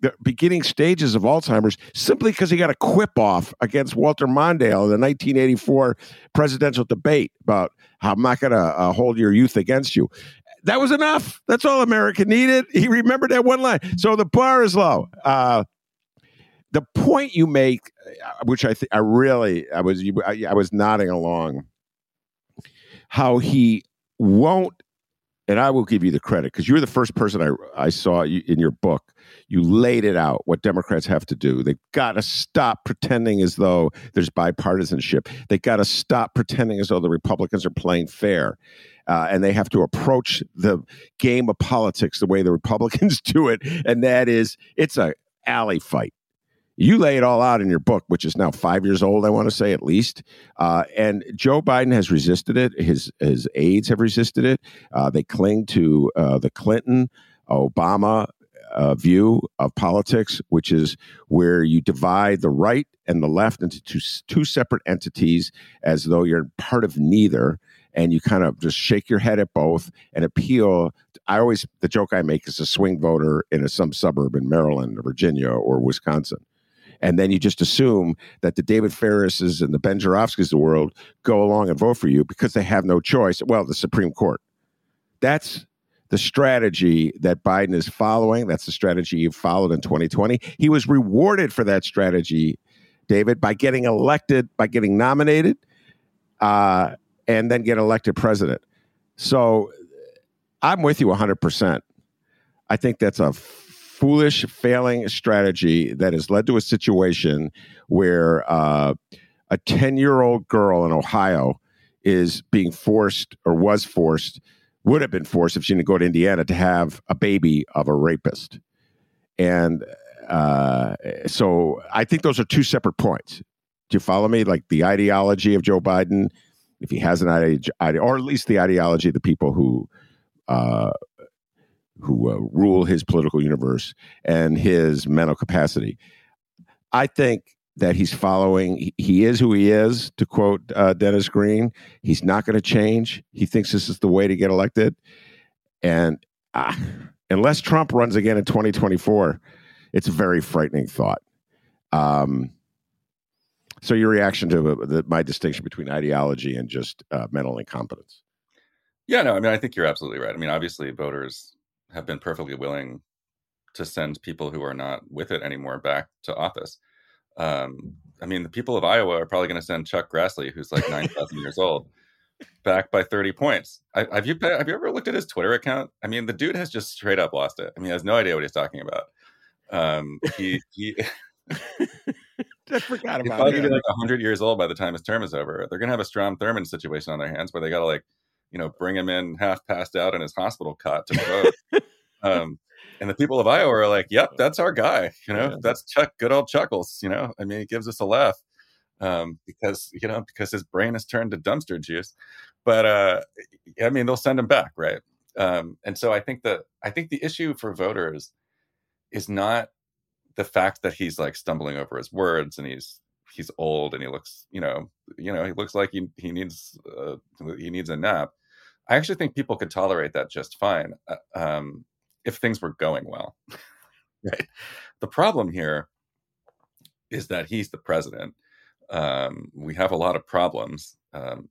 the beginning stages of Alzheimer's, simply because he got a quip off against Walter Mondale in the 1984 presidential debate about how I'm not going to uh, hold your youth against you that was enough. That's all America needed. He remembered that one line. So the bar is low. Uh, the point you make, uh, which I think I really, I was, I, I was nodding along, how he won't, and I will give you the credit because you were the first person I, I saw in your book. You laid it out what Democrats have to do. They've got to stop pretending as though there's bipartisanship. They've got to stop pretending as though the Republicans are playing fair uh, and they have to approach the game of politics the way the Republicans *laughs* do it, and that is it's a alley fight. You lay it all out in your book, which is now five years old, I want to say at least. Uh, and Joe Biden has resisted it. His his aides have resisted it. Uh, they cling to uh, the Clinton, Obama uh, view of politics, which is where you divide the right and the left into two, two separate entities as though you're part of neither. And you kind of just shake your head at both and appeal. I always, the joke I make is a swing voter in a, some suburb in Maryland or Virginia or Wisconsin. And then you just assume that the David Faris's and the Ben Joravskis of the world go along and vote for you because they have no choice. Well, the Supreme Court. That's the strategy that Biden is following. That's the strategy he followed in 2020. He was rewarded for that strategy, David, by getting elected, by getting nominated, uh, and then get elected president. So I'm with you 100%. I think that's a foolish, failing strategy that has led to a situation where uh, a 10 year old girl in Ohio is being forced or was forced would have been forced if she didn't go to Indiana to have a baby of a rapist. And uh, so I think those are two separate points. Do you follow me? Like the ideology of Joe Biden, if he has an ideology, or at least the ideology of the people who uh, who uh, rule his political universe and his mental capacity. I think that he's following. He is who he is, to quote uh, Dennis Green. He's not going to change. He thinks this is the way to get elected. And uh, unless Trump runs again in 2024, it's a very frightening thought. Um, so, your reaction to the, my distinction between ideology and just uh, mental incompetence? Yeah, no, I mean, I think you're absolutely right. I mean, obviously, voters have been perfectly willing to send people who are not with it anymore back to office. Um, I mean, the people of Iowa are probably going to send Chuck Grassley, who's like nine thousand *laughs* years old, back by thirty points. I, have you have you ever looked at his Twitter account? I mean, the dude has just straight up lost it. I mean, he has no idea what he's talking about. Um, he he. *laughs* *laughs* *laughs* I forgot about He's probably like hundred years old by the time his term is over. They're gonna have a Strom Thurmond situation on their hands where they got to like, you know, bring him in half passed out in his hospital cot to vote. *laughs* um, and the people of Iowa are like, "Yep, that's our guy." You know, yeah. that's Chuck. Good old Chuckles. You know, I mean, he gives us a laugh um, because you know because his brain has turned to dumpster juice. But uh, I mean, they'll send him back, right? Um, and so I think that I think the issue for voters is not the fact that he's like stumbling over his words and he's he's old and he looks you know you know he looks like he he needs uh, he needs a nap. I actually think people could tolerate that just fine. Uh, um, if things were going well. *laughs* right. The problem here is that he's the president. Um, we have a lot of problems. Um,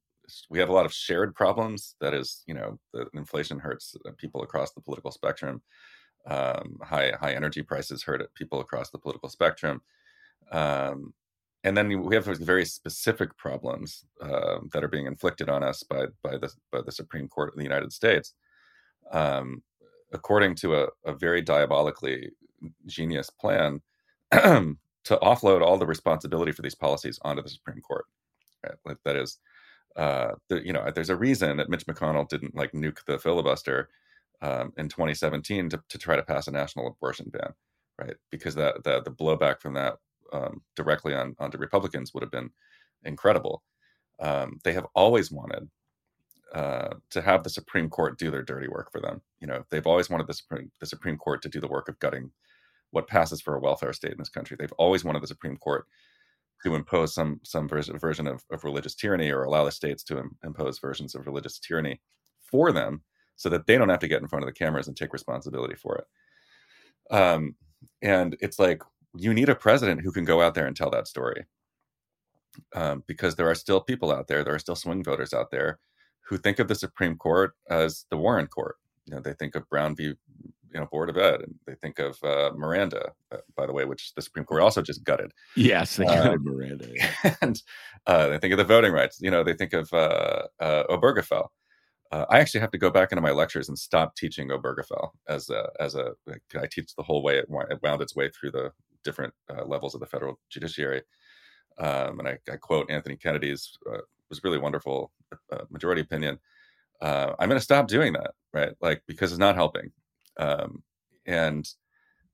we have a lot of shared problems. That is, you know, the inflation hurts people across the political spectrum. Um, high high energy prices hurt people across the political spectrum. Um, and then we have very specific problems uh, that are being inflicted on us by by the by the Supreme Court of the United States. Um, according to a, a very diabolically genius plan, *clears throat* to offload all the responsibility for these policies onto the Supreme Court. Right? Like that is, uh, the, you know, there's a reason that Mitch McConnell didn't like nuke the filibuster um, in 2017 to, to try to pass a national abortion ban, right? Because that, that the blowback from that um, directly on onto Republicans would have been incredible. Um, they have always wanted uh, to have the Supreme Court do their dirty work for them. You know, they've always wanted the Supreme the Supreme Court to do the work of gutting what passes for a welfare state in this country. They've always wanted the Supreme Court to impose some some version, version of, of religious tyranny or allow the states to Im- impose versions of religious tyranny for them so that they don't have to get in front of the cameras and take responsibility for it. Um, and it's like you need a president who can go out there and tell that story. Um, because there are still people out there, there are still swing voters out there who think of the Supreme Court as the Warren Court. You know, they think of Brown v. You know, Board of Ed, and they think of uh, Miranda, uh, by the way, which the Supreme Court also just gutted. Yes, they gutted um, Miranda. Yeah. *laughs* And uh, they think of the voting rights. You know, they think of uh, uh, Obergefell. Uh, I actually have to go back into my lectures and stop teaching Obergefell as a as a. I teach the whole way it, wound its way through the different levels of the federal judiciary. Um, and I, I, quote Anthony Kennedy's uh, was really wonderful uh, majority opinion. Uh, I'm going to stop doing that, right? Like because it's not helping. Um, and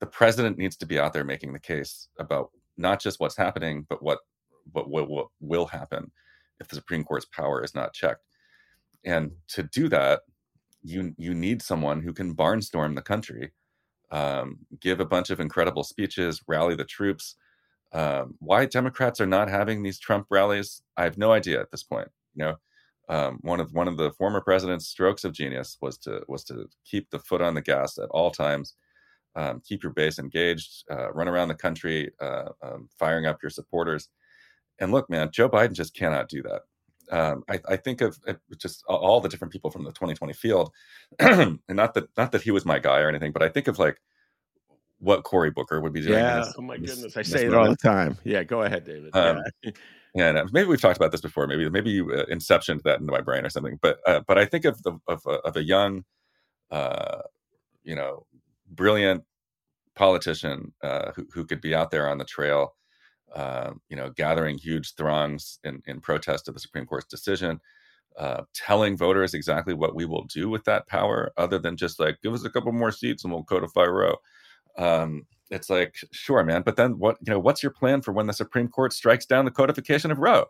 the president needs to be out there making the case about not just what's happening, but what what, what, what will happen if the Supreme Court's power is not checked. And to do that, you you need someone who can barnstorm the country um, give a bunch of incredible speeches, rally the troops. Um, why Democrats are not having these Trump rallies, I have no idea at this point. You know, um, one of one of the former president's strokes of genius was to was to keep the foot on the gas at all times, um, keep your base engaged, uh, run around the country, uh, um, firing up your supporters. And look, man, Joe Biden just cannot do that. Um, I, I, think of just all the different people from the 2020 field, *clears throat* and not that not that he was my guy or anything, but I think of like what Cory Booker would be doing. Yeah. This, oh my goodness, I say it all the time. Yeah, go ahead, David. Um, yeah. *laughs* yeah, maybe we've talked about this before. Maybe maybe you uh, inceptioned that into my brain or something. But uh, but I think of the of, uh, of a young, uh, you know, brilliant politician uh, who who could be out there on the trail uh, you know, gathering huge throngs in, in protest of the Supreme Court's decision, uh, telling voters exactly what we will do with that power, other than just like give us a couple more seats and we'll codify Roe. Um, it's like sure, man, but then what? You know, what's your plan for when the Supreme Court strikes down the codification of Roe?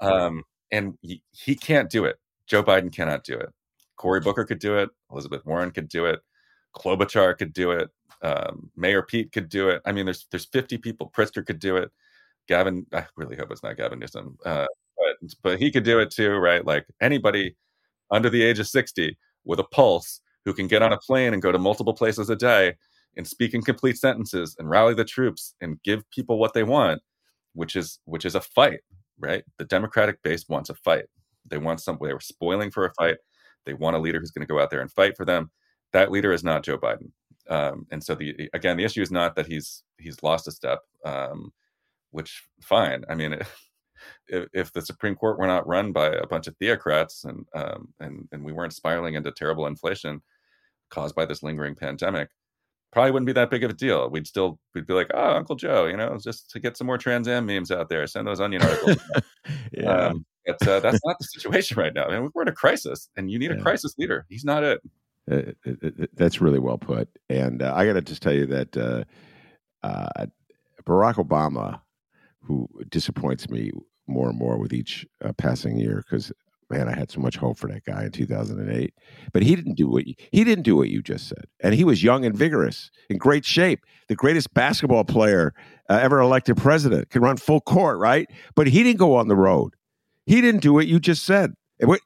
Um, and he, he can't do it. Joe Biden cannot do it. Cory Booker could do it. Elizabeth Warren could do it. Klobuchar could do it. Um, Mayor Pete could do it. I mean, there's there's 50 people. Pritzker could do it. Gavin, I really hope it's not Gavin Newsom, uh, but but he could do it too, right? Like anybody under the age of 60 with a pulse who can get on a plane and go to multiple places a day and speak in complete sentences and rally the troops and give people what they want, which is which is a fight, right? The Democratic base wants a fight. They want some. They were spoiling for a fight. They want a leader who's going to go out there and fight for them. That leader is not Joe Biden. Um, and so the again, the issue is not that he's he's lost a step. Um, which fine. I mean, *laughs* if, if, the Supreme Court were not run by a bunch of theocrats and um, and and we weren't spiraling into terrible inflation caused by this lingering pandemic, probably wouldn't be that big of a deal. We'd still we'd be like, oh, Uncle Joe, you know, just to get some more Trans Am memes out there, send those onion articles. *laughs* yeah. Um, but uh, that's not the situation right now. I mean, we're in a crisis, and you need yeah. a crisis leader. He's not it. Uh, that's really well put. And uh, I got to just tell you that uh, uh, Barack Obama who disappoints me more and more with each uh, passing year because man, I had so much hope for that guy in 2008. But he didn't do what you, he didn't do what you just said, and he was young and vigorous, in great shape, the greatest basketball player uh, ever elected president, can run full court, right? But he didn't go on the road. He didn't do what you just said.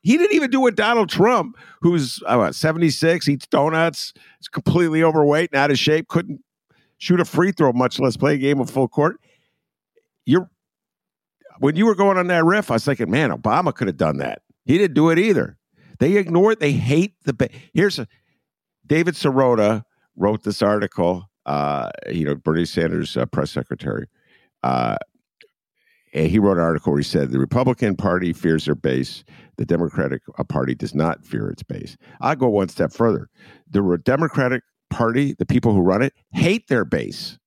He didn't even do what Donald Trump, who's uh, 76, eats donuts, is completely overweight and out of shape, couldn't shoot a free throw, much less play a game of full court you're when you were going on that riff, I was thinking, man, Obama could have done that. He didn't do it either. They ignore it. They hate the. Ba- Here's a David Sirota wrote this article. Uh, you know, Bernie Sanders' uh, press secretary. Uh, he wrote an article where he said the Republican Party fears their base. The Democratic uh, Party does not fear its base. I go one step further. The Democratic Party, the people who run it, hate their base.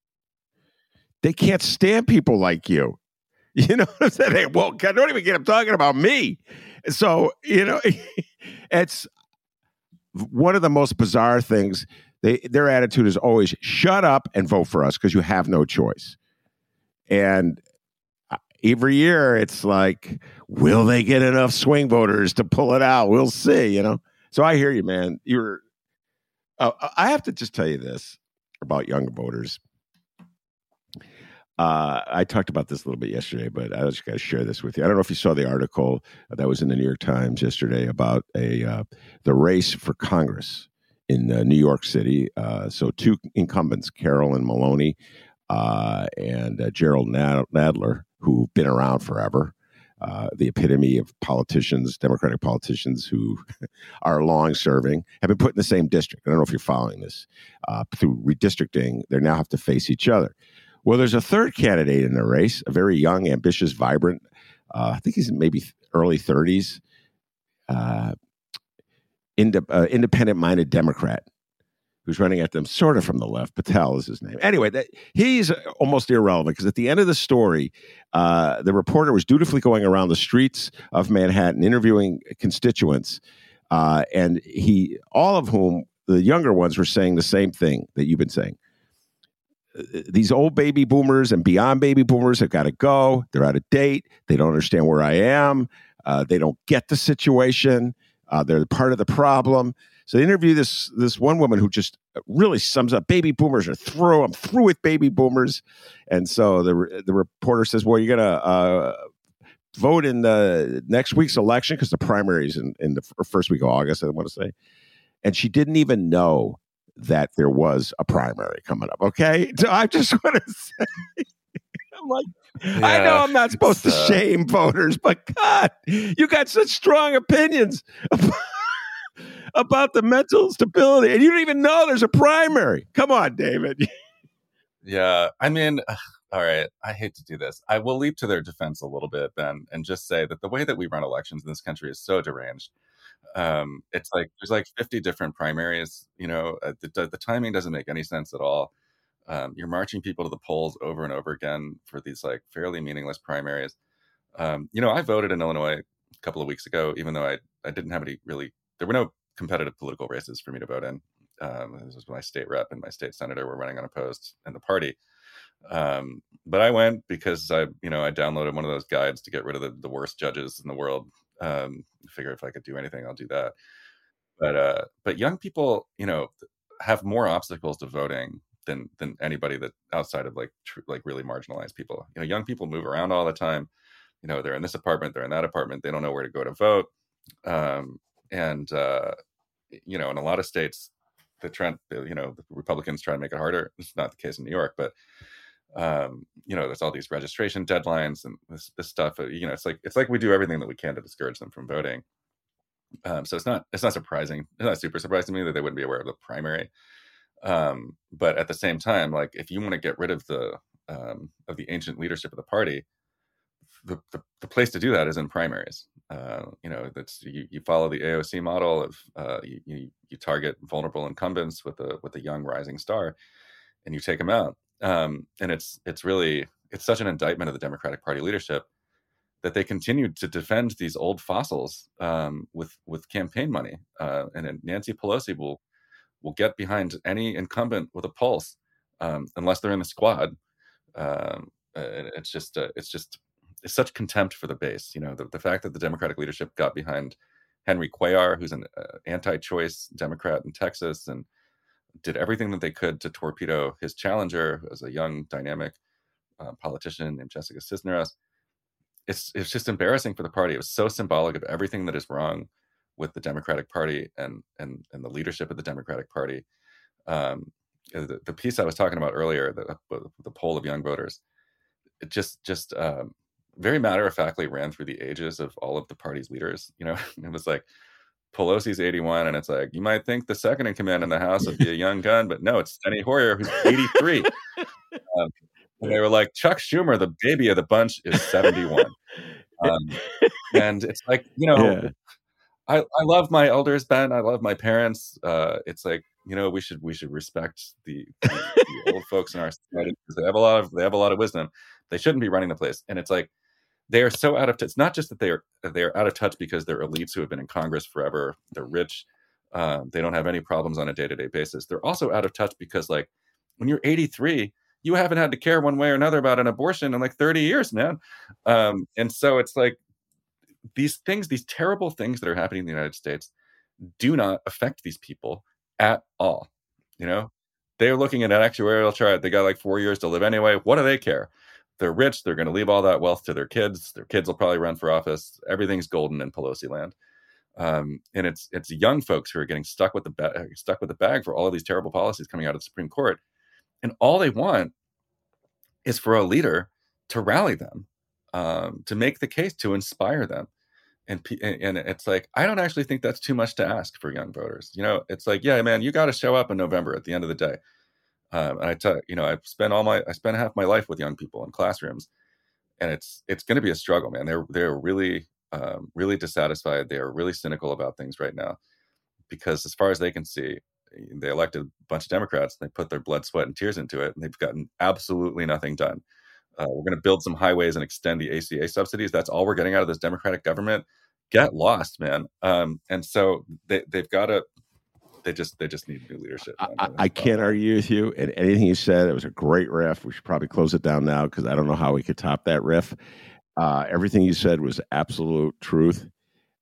They can't stand people like you. *laughs* You know what I'm saying? Well, don't even get them talking about me. So, you know, *laughs* it's one of the most bizarre things. They, their attitude is always shut up and vote for us because you have no choice. And every year it's like, will they get enough swing voters to pull it out? We'll see, you know? So I hear you, man. You're, uh, I have to just tell you this about young voters. Uh, I talked about this a little bit yesterday, but I just going to share this with you. I don't know if you saw the article that was in the New York Times yesterday about a uh, the race for Congress in uh, New York City. Uh, so two incumbents, Carolyn Maloney uh, and uh, Jerrold Nadler, who've been around forever. the epitome of politicians, Democratic politicians who *laughs* are long serving, have been put in the same district. I don't know if you're following this. through redistricting, they now have to face each other. Well, there's a third candidate in the race, a very young, ambitious, vibrant. Uh, I think he's maybe early 30s, uh, ind- uh, independent-minded Democrat who's running at them sort of from the left. Patel is his name. Anyway, that, he's almost irrelevant because at the end of the story, uh, the reporter was dutifully going around the streets of Manhattan interviewing constituents, uh, and he, all of whom, the younger ones, were saying the same thing that you've been saying these old baby boomers and beyond baby boomers have got to go. They're out of date. They don't understand where I am. Uh, they don't get the situation. Uh, they're part of the problem. So they interview this this one woman who just really sums up baby boomers are through. I'm through with baby boomers, and so the the reporter says, "Well, you're gonna uh, vote in the next week's election because the primaries in in the first week of August." I want to say, and she didn't even know that there was a primary coming up. Okay, so I just want to *laughs* say. I'm like, yeah, I know I'm not supposed to uh, shame voters, but God, you got such strong opinions *laughs* about, the mental stability, and you don't even know there's a primary. Come on, David. *laughs* Yeah, I mean, all right. I hate to do this. I will leap to their defense a little bit, Ben, and just say that the way that we run elections in this country is so deranged. Um, it's like there's like 50 different primaries. You know, uh, the, the timing doesn't make any sense at all. Um, you're marching people to the polls over and over again for these like fairly meaningless primaries. Um, you know, I voted in Illinois a couple of weeks ago, even though I, I didn't have any really, there were no competitive political races for me to vote in. Um, this was my state rep and my state senator were running unopposed in the party. Um, but I went because I, you know, I downloaded one of those guides to get rid of the, the worst judges in the world. Um, figure if I could do anything, I'll do that. But uh, but young people, you know, have more obstacles to voting than than anybody that outside of like tr- like really marginalized people. You know, young people move around all the time. You know, they're in this apartment, they're in that apartment, they don't know where to go to vote. Um, and uh, you know, in a lot of states, the trend, you know, the Republicans try to make it harder. *laughs* It's not the case in New York, but um, you know, there's all these registration deadlines and this, this stuff. Uh, you know, it's like it's like we do everything that we can to discourage them from voting. Um, so it's not it's not surprising. It's not super surprising to me that they wouldn't be aware of the primary. Um, but at the same time, like if you want to get rid of the um, of the ancient leadership of the party, the, the, the place to do that is in primaries. Uh, you know, that's you, you follow the AOC model of uh, you, you, target vulnerable incumbents with a with a young rising star, and you take them out. Um, and it's it's really it's such an indictment of the Democratic Party leadership that they continued to defend these old fossils um, with with campaign money. Uh, and Nancy Pelosi will will get behind any incumbent with a pulse, um, unless they're in the squad. Um, it's just uh, it's just such contempt for the base. You know, the, the fact that the Democratic leadership got behind Henry Cuellar, who's an uh, anti-choice Democrat in Texas, and did everything that they could to torpedo his challenger as a young, dynamic uh, politician named Jessica Cisneros. It's it's just embarrassing for the party. It was so symbolic of everything that is wrong with the Democratic Party and and and the leadership of the Democratic Party. Um, the, the, piece I was talking about earlier, the, the poll of young voters, it just just um, very matter of factly ran through the ages of all of the party's leaders. You know, *laughs* it was like Pelosi's 81, and it's like you might think the second in command in the House would be a young gun, but no, it's Steny Hoyer who's 83. *laughs* um, and they were like, Chuck Schumer, the baby of the bunch, is 71. *laughs* Um, and it's like, you know, yeah. I, I love my elders, Ben. I love my parents. Uh, it's like you know we should we should respect the, the, the old folks in our society because they have a lot of they have a lot of wisdom. They shouldn't be running the place, and it's like they are so out of touch. It's not just that they are they are out of touch because they're elites who have been in Congress forever. They're rich. Um, they don't have any problems on a day to day basis. They're also out of touch because like when you're 83, you haven't had to care one way or another about an abortion in like 30 years, man. Um, and so it's like these things, these terrible things that are happening in the United States, do not affect these people at all. You know, they're looking at an actuarial chart. They got like four years to live anyway. What do they care? They're rich. They're going to leave all that wealth to their kids. Their kids will probably run for office. Everything's golden in Pelosi land. Um, and it's it's young folks who are getting stuck with the ba- stuck with the bag for all of these terrible policies coming out of the Supreme Court, and all they want is for a leader to rally them um, to make the case to inspire them and and it's like I don't actually think that's too much to ask for young voters. You know, it's like yeah, man, you got to show up in November at the end of the day. Um, and I tell you know, I spent all my I spent half my life with young people in classrooms, and it's it's going to be a struggle, man. They're they're really um, really dissatisfied. They are really cynical about things right now, because as far as they can see, they elected a bunch of Democrats. They put their blood, sweat, and tears into it, and they've gotten absolutely nothing done. Uh, we're going to build some highways and extend the ACA subsidies. That's all we're getting out of this Democratic government. Get lost, man. Um, and so they, they've got to. They just they just need new leadership. I, I, can't argue with you. And anything you said, it was a great riff. We should probably close it down now because I don't know how we could top that riff. Uh, everything you said was absolute truth.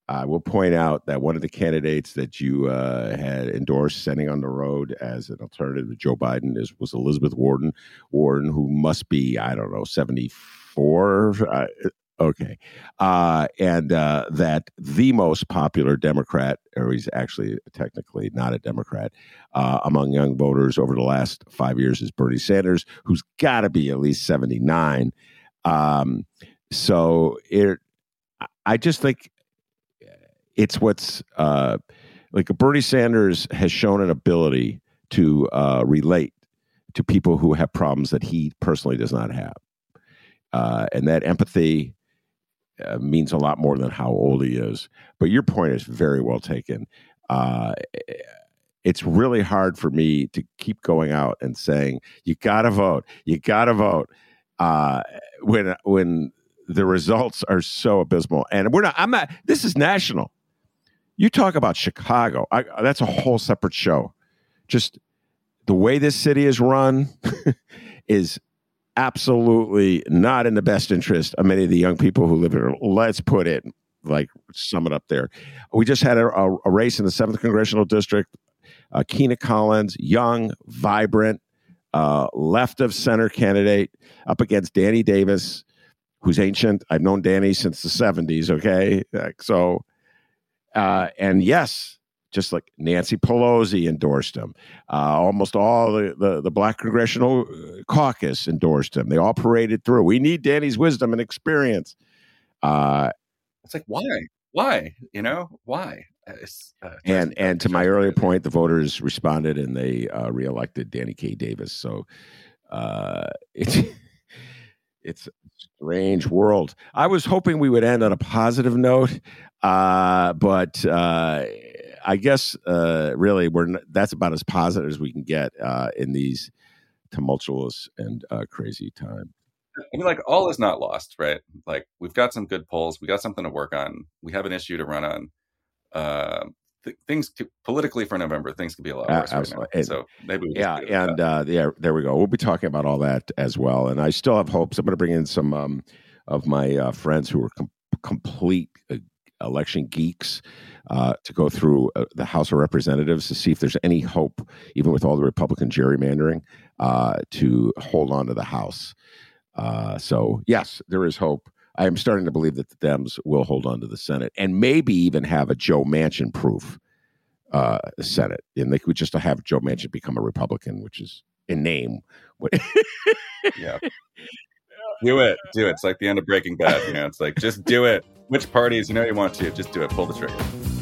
I will point out that one of the candidates that you uh, had endorsed sending on the road as an alternative to Joe Biden is was Elizabeth Warden, Warden, who must be I don't know seventy four. Uh, okay, uh, and uh, that the most popular Democrat, or he's actually technically not a Democrat, uh, among young voters over the last five years is Bernie Sanders, who's got to be at least seventy nine. Um, so it, I just think it's what's uh, like Bernie Sanders has shown an ability to uh, relate to people who have problems that he personally does not have. Uh, and that empathy uh, means a lot more than how old he is. But your point is very well taken. Uh, it's really hard for me to keep going out and saying, you got to vote, you got to vote. Uh, when when the results are so abysmal, and we're not. I'm not. This is national. You talk about Chicago. I, that's a whole separate show. Just the way this city is run *laughs* is absolutely not in the best interest of many of the young people who live here. Let's put it like sum it up there. We just had a, a, a race in the seventh congressional district. Uh, Kina Collins, young, vibrant, uh, left of center candidate, up against Danny Davis, who's ancient. I've known Danny since the seventies. Okay, so uh, and yes, just like Nancy Pelosi endorsed him, uh, almost all the, the, the, Black Congressional uh, Caucus endorsed him. They all paraded through. We need Danny's wisdom and experience. Uh, it's like why, why, you know, why? Uh, uh and and to my earlier point, the voters responded and they uh, reelected Danny K. Davis. So it's *laughs* it's a strange world. I was hoping we would end on a positive note. Uh, but uh, I guess uh, really we're that's about as positive as we can get uh, in these tumultuous and uh, crazy times. I mean, like all is not lost, right? Like we've got some good polls, we got something to work on, we have an issue to run on. Uh, th- things to, politically for November, things could be a lot worse. Right and, so maybe yeah, and uh, yeah, there we go. We'll be talking about all that as well. And I still have hopes. I'm going to bring in some um, of my uh, friends who are com- complete uh, election geeks uh, to go through uh, the House of Representatives to see if there's any hope, even with all the Republican gerrymandering, uh, to hold on to the House. Uh, so, yes, there is hope. I am starting to believe that the Dems will hold on to the Senate and maybe even have a Joe Manchin proof uh, Senate. And they could just have Joe Manchin become a Republican, which is in name. *laughs* yeah. *laughs* Do it. Do it. It's like the end of Breaking Bad. You know, it's like just do it which parties you know you want to, just do it. Pull the trigger.